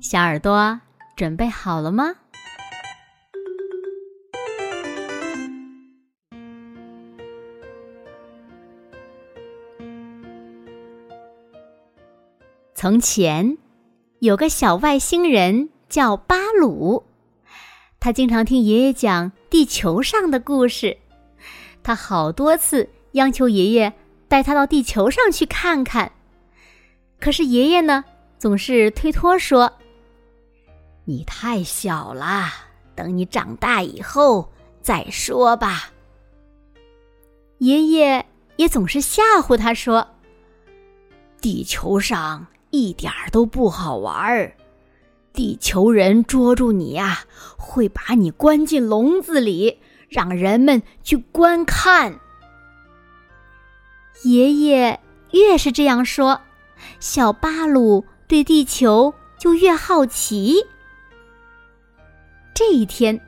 小耳朵准备好了吗？从前有个小外星人叫巴鲁，他经常听爷爷讲地球上的故事，他好多次央求爷爷带他到地球上去看看，可是爷爷呢，总是推脱说。你太小了，等你长大以后再说吧。爷爷也总是吓唬他说：“地球上一点儿都不好玩儿，地球人捉住你呀，会把你关进笼子里，让人们去观看。”爷爷越是这样说，小巴鲁对地球就越好奇。这一天，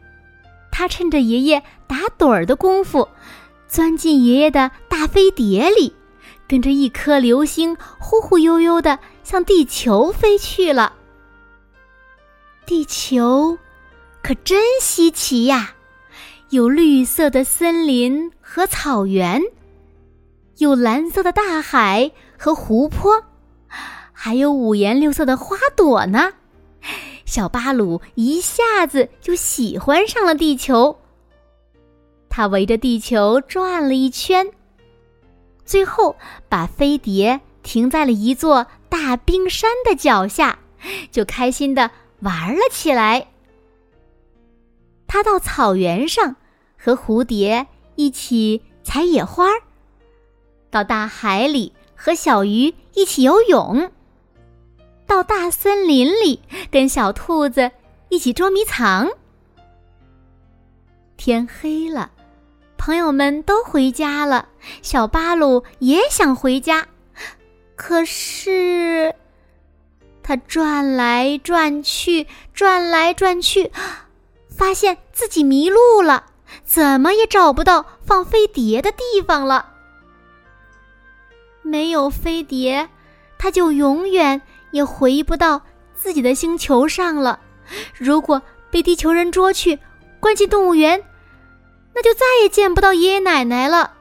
他趁着爷爷打盹儿的功夫，钻进爷爷的大飞碟里，跟着一颗流星忽忽悠悠的向地球飞去了。地球可真稀奇呀，有绿色的森林和草原，有蓝色的大海和湖泊，还有五颜六色的花朵呢。小巴鲁一下子就喜欢上了地球。他围着地球转了一圈，最后把飞碟停在了一座大冰山的脚下，就开心的玩了起来。他到草原上和蝴蝶一起采野花，到大海里和小鱼一起游泳。到大森林里跟小兔子一起捉迷藏。天黑了，朋友们都回家了，小巴鲁也想回家，可是他转来转去，转来转去，发现自己迷路了，怎么也找不到放飞碟的地方了。没有飞碟，他就永远。也回不到自己的星球上了。如果被地球人捉去关进动物园，那就再也见不到爷爷奶奶了。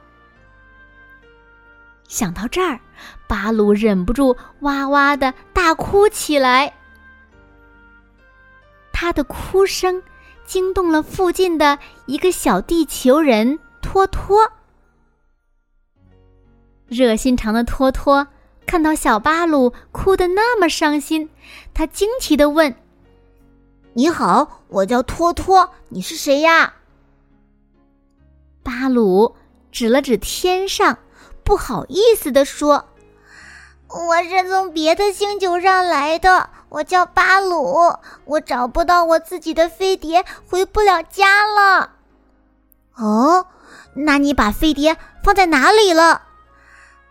想到这儿，巴鲁忍不住哇哇的大哭起来。他的哭声惊动了附近的一个小地球人托托。热心肠的托托。看到小巴鲁哭得那么伤心，他惊奇的问：“你好，我叫托托，你是谁呀？”巴鲁指了指天上，不好意思的说：“我是从别的星球上来的，我叫巴鲁，我找不到我自己的飞碟，回不了家了。”哦，那你把飞碟放在哪里了？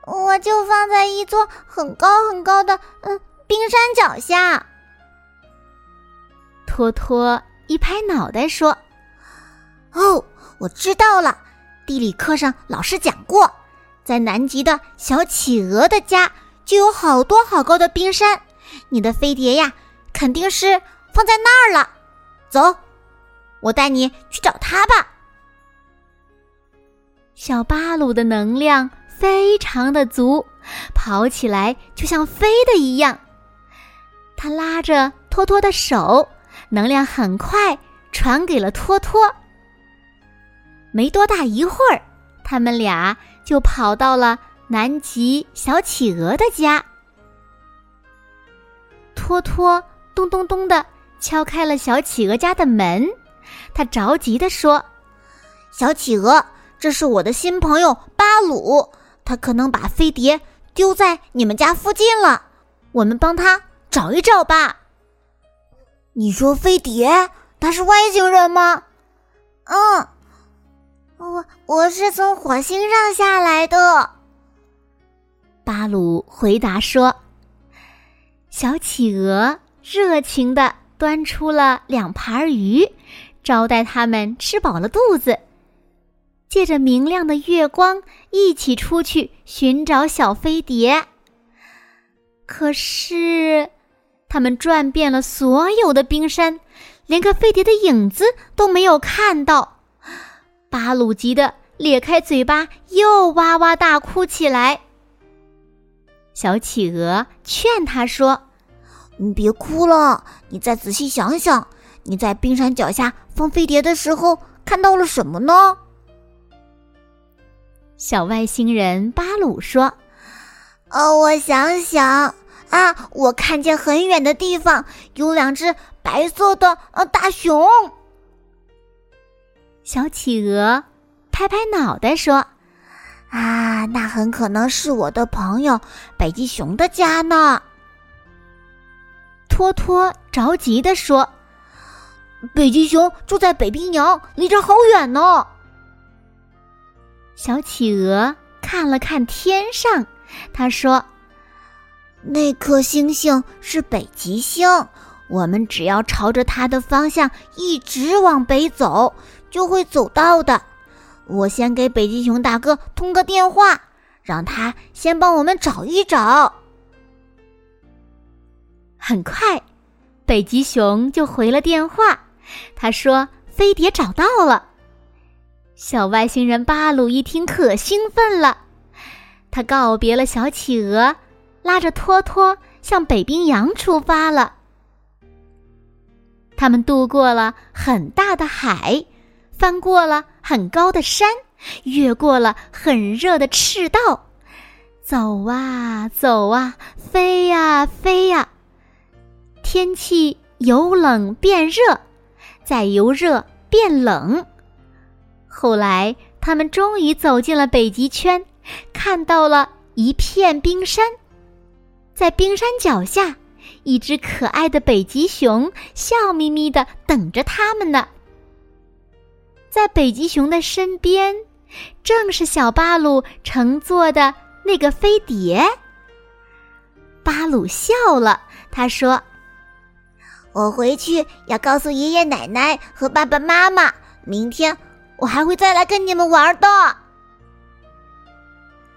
我就放在一座很高很高的嗯冰山脚下。托托一拍脑袋说：“哦，我知道了，地理课上老师讲过，在南极的小企鹅的家就有好多好高的冰山。你的飞碟呀，肯定是放在那儿了。走，我带你去找它吧。”小巴鲁的能量。非常的足，跑起来就像飞的一样。他拉着托托的手，能量很快传给了托托。没多大一会儿，他们俩就跑到了南极小企鹅的家。托托咚咚咚的敲开了小企鹅家的门，他着急的说：“小企鹅，这是我的新朋友巴鲁。”他可能把飞碟丢在你们家附近了，我们帮他找一找吧。你说飞碟，它是外星人吗？嗯，我我是从火星上下来的。巴鲁回答说。小企鹅热情的端出了两盘鱼，招待他们吃饱了肚子。借着明亮的月光，一起出去寻找小飞碟。可是，他们转遍了所有的冰山，连个飞碟的影子都没有看到。巴鲁急得咧开嘴巴，又哇哇大哭起来。小企鹅劝他说：“你别哭了，你再仔细想想，你在冰山脚下放飞碟的时候看到了什么呢？”小外星人巴鲁说：“哦，我想想啊，我看见很远的地方有两只白色的呃大熊。”小企鹅拍拍脑袋说：“啊，那很可能是我的朋友北极熊的家呢。”托托着急的说：“北极熊住在北冰洋，离这好远呢。”小企鹅看了看天上，他说：“那颗星星是北极星，我们只要朝着它的方向一直往北走，就会走到的。我先给北极熊大哥通个电话，让他先帮我们找一找。”很快，北极熊就回了电话，他说：“飞碟找到了。”小外星人巴鲁一听，可兴奋了。他告别了小企鹅，拉着托托向北冰洋出发了。他们渡过了很大的海，翻过了很高的山，越过了很热的赤道，走啊走啊，飞呀飞呀。天气由冷变热，再由热变冷。后来，他们终于走进了北极圈，看到了一片冰山。在冰山脚下，一只可爱的北极熊笑眯眯的等着他们呢。在北极熊的身边，正是小巴鲁乘坐的那个飞碟。巴鲁笑了，他说：“我回去要告诉爷爷奶奶和爸爸妈妈，明天。”我还会再来跟你们玩的。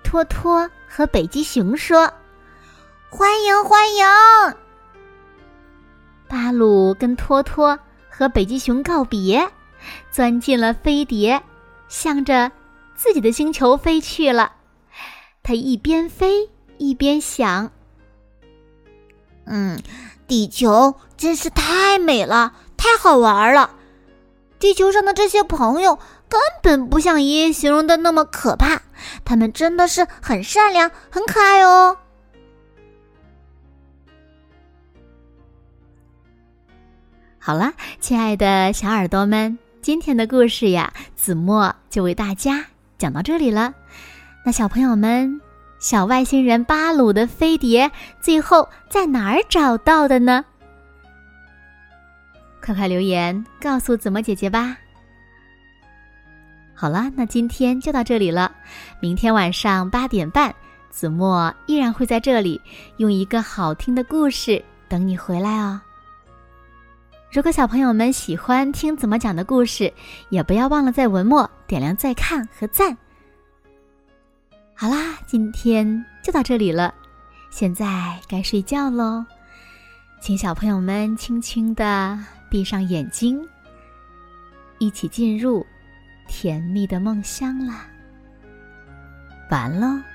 托托和北极熊说：“欢迎欢迎！”巴鲁跟托托和北极熊告别，钻进了飞碟，向着自己的星球飞去了。他一边飞一边想：“嗯，地球真是太美了，太好玩了。地球上的这些朋友。”根本不像爷爷形容的那么可怕，他们真的是很善良、很可爱哦。好了，亲爱的小耳朵们，今天的故事呀，子墨就为大家讲到这里了。那小朋友们，小外星人巴鲁的飞碟最后在哪儿找到的呢？快快留言告诉子墨姐姐吧。好了，那今天就到这里了。明天晚上八点半，子墨依然会在这里，用一个好听的故事等你回来哦。如果小朋友们喜欢听子墨讲的故事，也不要忘了在文末点亮再看和赞。好啦，今天就到这里了，现在该睡觉喽，请小朋友们轻轻的闭上眼睛，一起进入。甜蜜的梦乡啦，完喽。